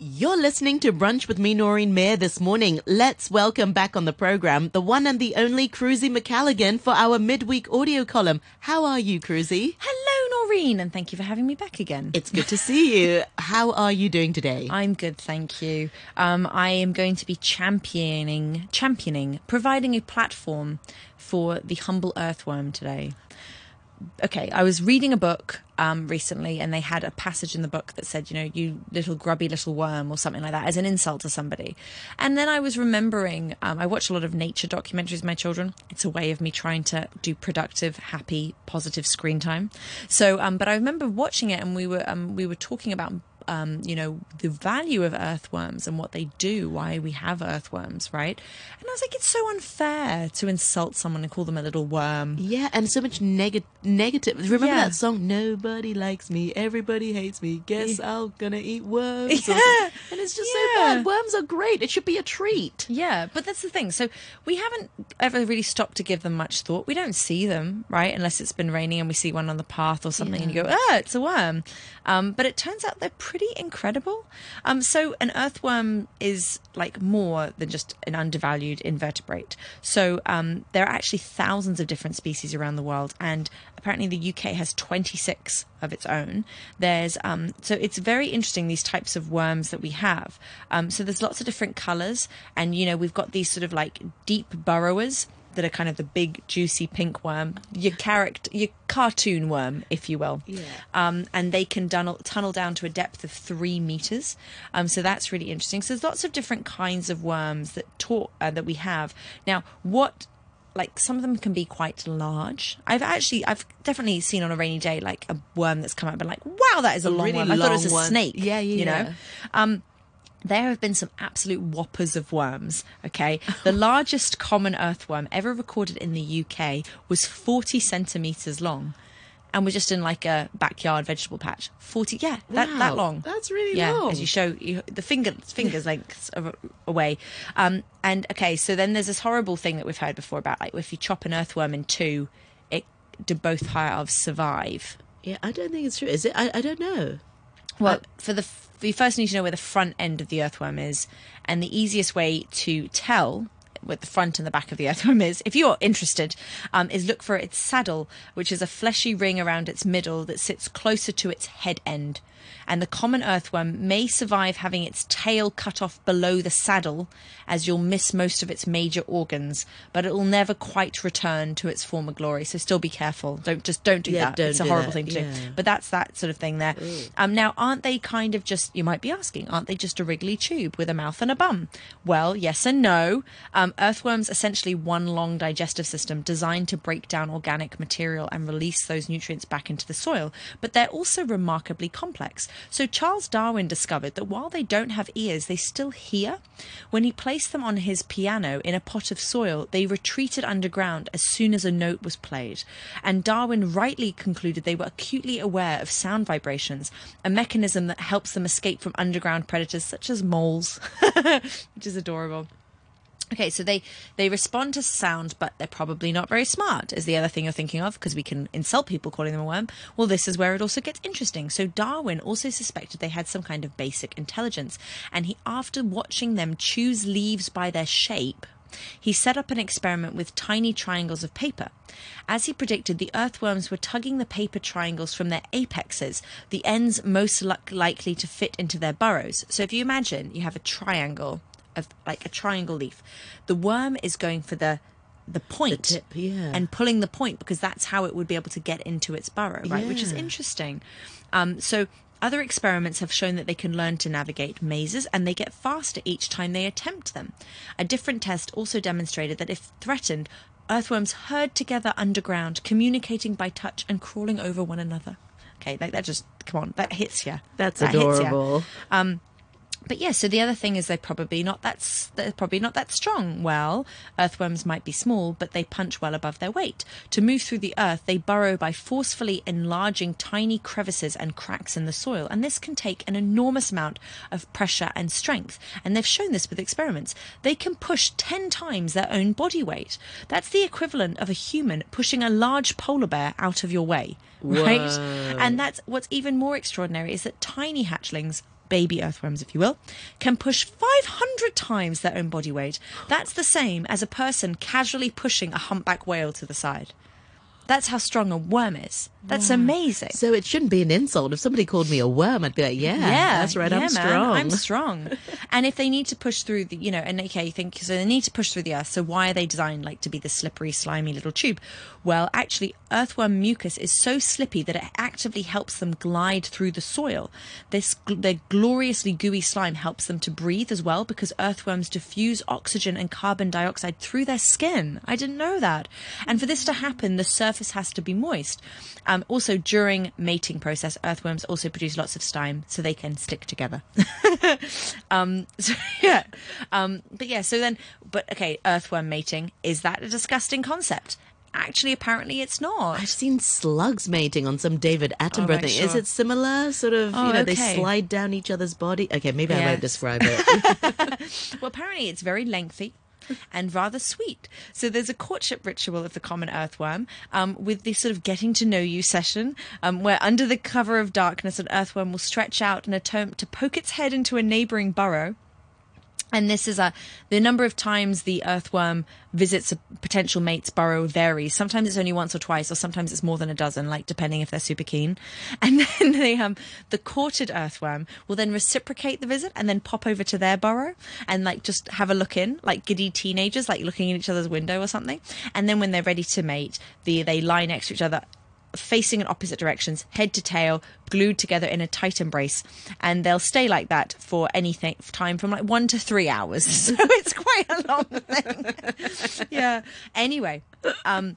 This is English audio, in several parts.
You're listening to Brunch with me, Noreen Mayer, this morning. Let's welcome back on the program the one and the only Cruzy Macalligan for our midweek audio column. How are you, Cruzy? Hello, Noreen, and thank you for having me back again. It's good to see you. How are you doing today? I'm good, thank you. Um, I am going to be championing, championing, providing a platform for the humble earthworm today. Okay, I was reading a book um, recently, and they had a passage in the book that said, you know, you little grubby little worm, or something like that, as an insult to somebody. And then I was remembering, um, I watch a lot of nature documentaries with my children. It's a way of me trying to do productive, happy, positive screen time. So, um, but I remember watching it, and we were um, we were talking about um, you know, the value of earthworms and what they do, why we have earthworms, right? And I was like, it's so unfair to insult someone and call them a little worm. Yeah, and so much neg- negative. Remember Yeah. that song, Nobody Likes Me, Everybody Hates Me, Guess I'm gonna eat worms. Yeah. And it's just so bad. Worms are great. It should be a treat. Yeah, but that's the thing. So we haven't ever really stopped to give them much thought. We don't see them, right? Unless it's been raining and we see one on the path or something and you go, ah, it's a worm. Um, but it turns out they're pretty incredible. Um, so an earthworm is like more than just an undervalued invertebrate. So um, there are actually thousands of different species around the world, and apparently the UK has 26 of its own. There's um, so it's very interesting these types of worms that we have. Um, so there's lots of different colours, and you know we've got these sort of like deep burrowers that are kind of the big juicy pink worm, your character, your cartoon worm, if you will. Yeah. Um, and they can tunnel, tunnel down to a depth of three meters. Um, so that's really interesting. So there's lots of different kinds of worms that taught uh, that we have now. What like some of them can be quite large. I've actually, I've definitely seen on a rainy day like a worm that's come out, and been like, wow, that is a long really worm. I thought it was a one. snake. Yeah, yeah, You know, um, there have been some absolute whoppers of worms. Okay, the largest common earthworm ever recorded in the UK was 40 centimeters long, and was just in like a backyard vegetable patch. 40, yeah, that that long. that's really yeah, long. As you show you, the finger fingers lengths away. Um, and okay, so then there's this horrible thing that we've heard before about like if you chop an earthworm in two, it do both halves survive. Yeah, I don't think it's true. Is it? I, I don't know. Well, for the you first need to know where the front end of the earthworm is, and the easiest way to tell what the front and the back of the earthworm is, if you're interested, um, is look for its saddle, which is a fleshy ring around its middle that sits closer to its head end. And the common earthworm may survive having its tail cut off below the saddle, as you'll miss most of its major organs, but it will never quite return to its former glory. So still be careful. Don't just don't do Yeah, that. don't it's a horrible that. thing to Yeah. do. But that's that sort of thing there. Um, now, aren't they kind of just, you might be asking, aren't they just a wriggly tube with a mouth and a bum? Well, yes and no. Um, earthworms essentially one long digestive system designed to break down organic material and release those nutrients back into the soil, but they're also remarkably complex. So Charles Darwin discovered that while they don't have ears, they still hear. When he placed them on his piano in a pot of soil, they retreated underground as soon as a note was played. And Darwin rightly concluded they were acutely aware of sound vibrations, a mechanism that helps them escape from underground predators such as moles, which is adorable. Okay, so they they respond to sound, but they're probably not very smart. Is the other thing you're thinking of? Because we can insult people calling them a worm. Well, this is where it also gets interesting. So Darwin also suspected they had some kind of basic intelligence, and he, after watching them choose leaves by their shape, he set up an experiment with tiny triangles of paper. As he predicted, the earthworms were tugging the paper triangles from their apexes, the ends most li- likely to fit into their burrows. So if you imagine you have a triangle of like a triangle leaf, the worm is going for the the point tip, yeah. and pulling the point because that's how it would be able to get into its burrow, right? Which is interesting. Um, so other experiments have shown that they can learn to navigate mazes and they get faster each time they attempt them. A different test also demonstrated that if threatened, earthworms herd together underground, communicating by touch and crawling over one another. Okay, like that just come on, that hits you. That's That hits ya. adorable. But yeah, so the other thing is they're probably not that they're probably not that strong. Well, earthworms might be small, but they punch well above their weight. To move through the earth, they burrow by forcefully enlarging tiny crevices and cracks in the soil, and this can take an enormous amount of pressure and strength. And they've shown this with experiments. They can push 10 times their own body weight. That's the equivalent of a human pushing a large polar bear out of your way, right? And that's what's even more extraordinary is that tiny hatchlings baby earthworms, if you will, can push 500 times their own body weight. That's the same as a person casually pushing a humpback whale to the side. That's how strong a worm is. That's amazing. So it shouldn't be an insult. If somebody called me a worm, I'd be like, yeah, yeah that's right, yeah, I'm man, strong. I'm strong. and if they need to push through the, you know, and okay, you think so they need to push through the earth. So why are they designed like to be the slippery, slimy little tube? Well, actually, earthworm mucus is so slippy that it actively helps them glide through the soil. This their gloriously gooey slime helps them to breathe as well because earthworms diffuse oxygen and carbon dioxide through their skin. I didn't know that. And for this to happen, the surface has to be moist. Um, also, during mating process, earthworms also produce lots of slime so they can stick together. um, so yeah, um, but yeah. So then, but okay, earthworm mating is that a disgusting concept? Actually, apparently, it's not. I've seen slugs mating on some David Attenborough right, thing. Is it similar? Sort of, Oh, you know, they slide down each other's body. Okay, maybe I Yeah. won't describe it. Well, apparently it's very lengthy and rather sweet. So there's a courtship ritual of the common earthworm um, with this sort of getting to know you session um, where under the cover of darkness, an earthworm will stretch out and attempt to poke its head into a neighboring burrow. And this is a the number of times the earthworm visits a potential mate's burrow varies. Sometimes it's only once or twice, or sometimes it's more than a dozen, like depending if they're super keen. And then they um the courted earthworm will then reciprocate the visit and then pop over to their burrow and like just have a look in, like giddy teenagers, like looking in each other's window or something. And then when they're ready to mate, the they lie next to each other facing in opposite directions, head to tail, glued together in a tight embrace, and they'll stay like that for anything time from like one to three hours. So it's quite a long thing. yeah. Anyway, um,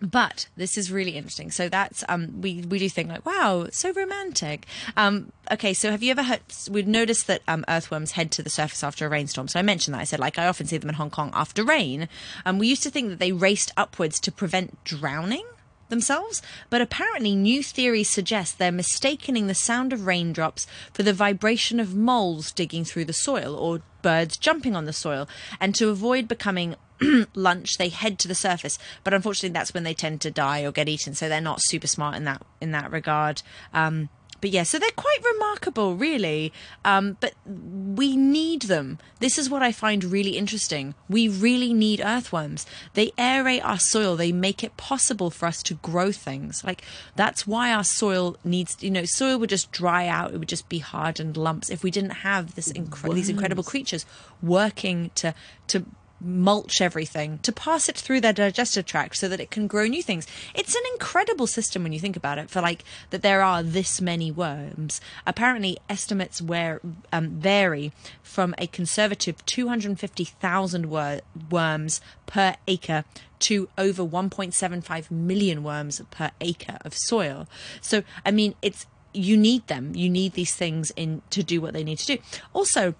but this is really interesting. So that's um, we we do think like, wow, so romantic. Um, okay, so have you ever heard? We've noticed that um, earthworms head to the surface after a rainstorm. So I mentioned that. I said like I often see them in Hong Kong after rain. Um, we used to think that they raced upwards to prevent drowning themselves, but apparently new theories suggest they're mistaking the sound of raindrops for the vibration of moles digging through the soil or birds jumping on the soil. And to avoid becoming lunch, they head to the surface. But unfortunately, that's when they tend to die or get eaten. So they're not super smart in that in that regard. Um, but yeah, so they're quite remarkable, really. Um, but we need them. This is what I find really interesting. We really need earthworms. They aerate our soil. They make it possible for us to grow things. Like that's why our soil needs. You know, soil would just dry out. It would just be hardened lumps if we didn't have this incre- these incredible creatures working to to mulch everything to pass it through their digestive tract so that it can grow new things. It's an incredible system when you think about it for like that there are this many worms. Apparently estimates where um, vary from a conservative 250,000 wor- worms per acre to over 1.75 million worms per acre of soil. So I mean it's you need them. You need these things in to do what they need to do. Also,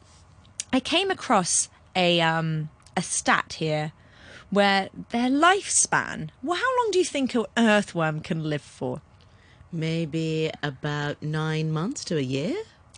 I came across a um, a stat here where their lifespan. Well, how long do you think an earthworm can live for? Maybe about nine months to a year.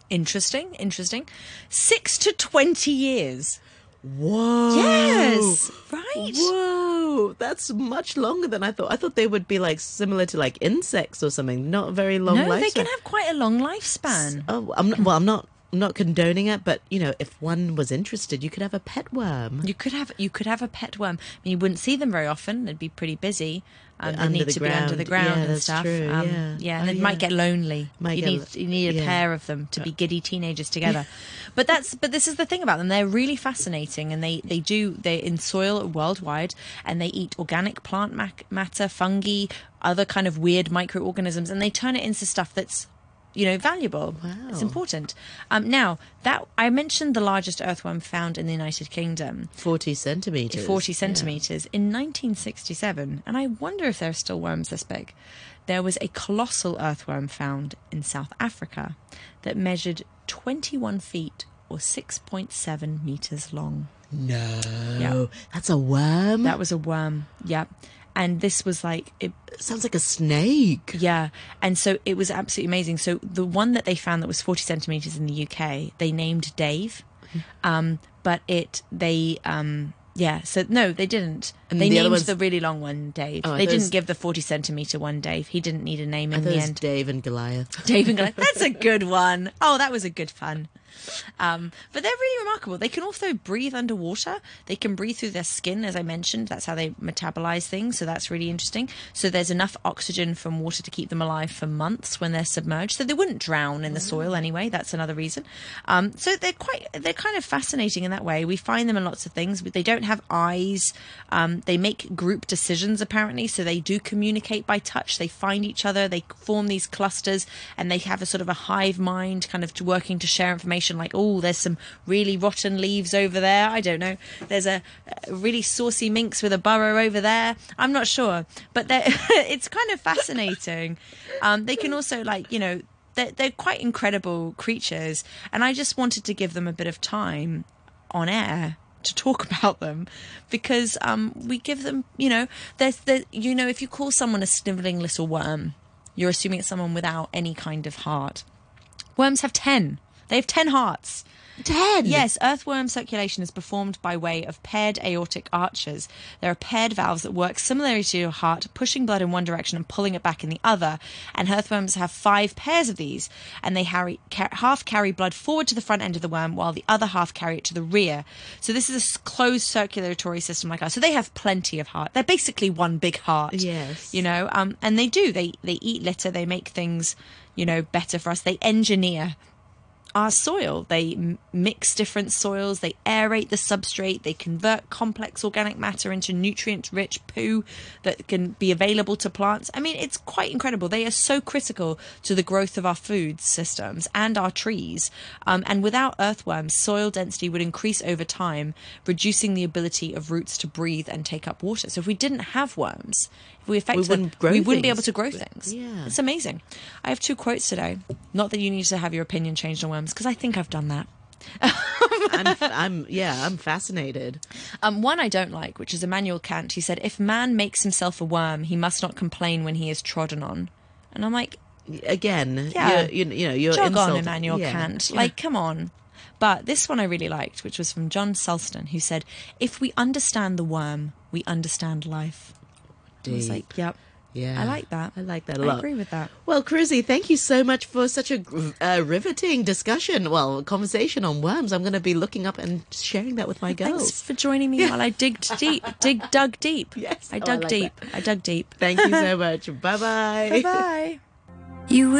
Interesting, interesting. Six to twenty years. Whoa. Yes, right. Whoa, that's much longer than I thought. I thought they would be like similar to like insects or something. Not very long No, lifespan. they can have quite a long lifespan. Oh, I'm not, well. I'm not. I'm not condoning it, but you know, if one was interested, you could have a pet worm. You could have you could have a pet worm. I mean, you wouldn't see them very often. They'd be pretty busy. Um, they need the to be under the ground. ground Yeah, and that's stuff. true, Um, yeah. yeah, Oh, and it yeah. might get lonely. Might you get need you need a yeah. pair of them to be giddy teenagers together. but that's but this is the thing about them. They're really fascinating, and they they do they're in soil worldwide, and they eat organic plant mac- matter, fungi, other kind of weird microorganisms, and they turn it into stuff that's you know valuable. It's important. Um now that i mentioned the largest earthworm found in the united kingdom. Forty centimeters. 40 Yeah. centimeters in 1967 and i wonder if there are still worms this big. There was a colossal earthworm found in south africa that measured 21 feet or 6.7 meters long. No, Yeah. that's a worm. that was a worm. Yeah and this was like it, sounds like a snake. yeah and so it was absolutely amazing so the one that they found that was 40 centimeters in the uk they named dave um, but it they um, Yeah, so no, they didn't. And they the named ones- the really long one Dave. Oh, they didn't give the 40 centimeter one Dave. He didn't need a name in the end. Dave and Goliath. Dave and Goliath. That's a good one. Oh, that was a good fun. Um, but they're really remarkable. They can also breathe underwater. They can breathe through their skin, as I mentioned. That's how they metabolize things. So that's really interesting. So there's enough oxygen from water to keep them alive for months when they're submerged. So they wouldn't drown in the soil anyway. That's another reason. Um, so they're quite, they're kind of fascinating in that way. We find them in lots of things. But they don't have eyes. Um, they make group decisions apparently. So they do communicate by touch. They find each other. They form these clusters and they have a sort of a hive mind kind of working to share information like, oh, there's some really rotten leaves over there. I don't know. There's a, a really saucy minx with a burrow over there. I'm not sure. But it's kind of fascinating. Um, they can also, like, you know, they're, they're quite incredible creatures. And I just wanted to give them a bit of time on air to talk about them because um, we give them, you know, there's, there, you know, if you call someone a sniveling little worm, you're assuming it's someone without any kind of heart. Worms have 10. They have 10 hearts. Ten. Yes, earthworm circulation is performed by way of paired aortic arches. There are paired valves that work similarly to your heart, pushing blood in one direction and pulling it back in the other. And earthworms have five pairs of these, and they harry, half carry blood forward to the front end of the worm, while the other half carry it to the rear. So this is a closed circulatory system like ours. So they have plenty of heart. They're basically one big heart. Yes. You know, um, and they do. They they eat litter. They make things, you know, better for us. They engineer our soil. They mix different soils, they aerate the substrate, they convert complex organic matter into nutrient rich poo that can be available to plants. I mean, it's quite incredible. They are so critical to the growth of our food systems and our trees. Um, and without earthworms, soil density would increase over time, reducing the ability of roots to breathe and take up water. So if we didn't have worms, we affected them, wouldn't grow we wouldn't be able to grow things. Yeah. It's amazing. I have two quotes today. Not that you need to have your opinion changed on worms, because I think I've done that. I'm, I'm, yeah, I'm fascinated. Um, one I don't like, which is Immanuel Kant. He said, "If man makes himself a worm, he must not complain when he is trodden on." And I'm like, Again, Yeah. you're, you, you know, you're jog on, Immanuel yeah. Kant. Yeah. Like, come on. But this one I really liked, which was from John Sulston, who said, "If we understand the worm, we understand life." I was Deep. like, "Yep, yeah, I like that. I like that a I lot. agree with that." Well, Cruzy, thank you so much for such a uh, riveting discussion. Well, conversation on worms. I'm going to be looking up and sharing that with my girls. Thanks for joining me while I digged deep, dig, dug deep. Yes. I Oh, I dug like deep. I dug deep. Thank you so much. Bye bye. Bye bye. You would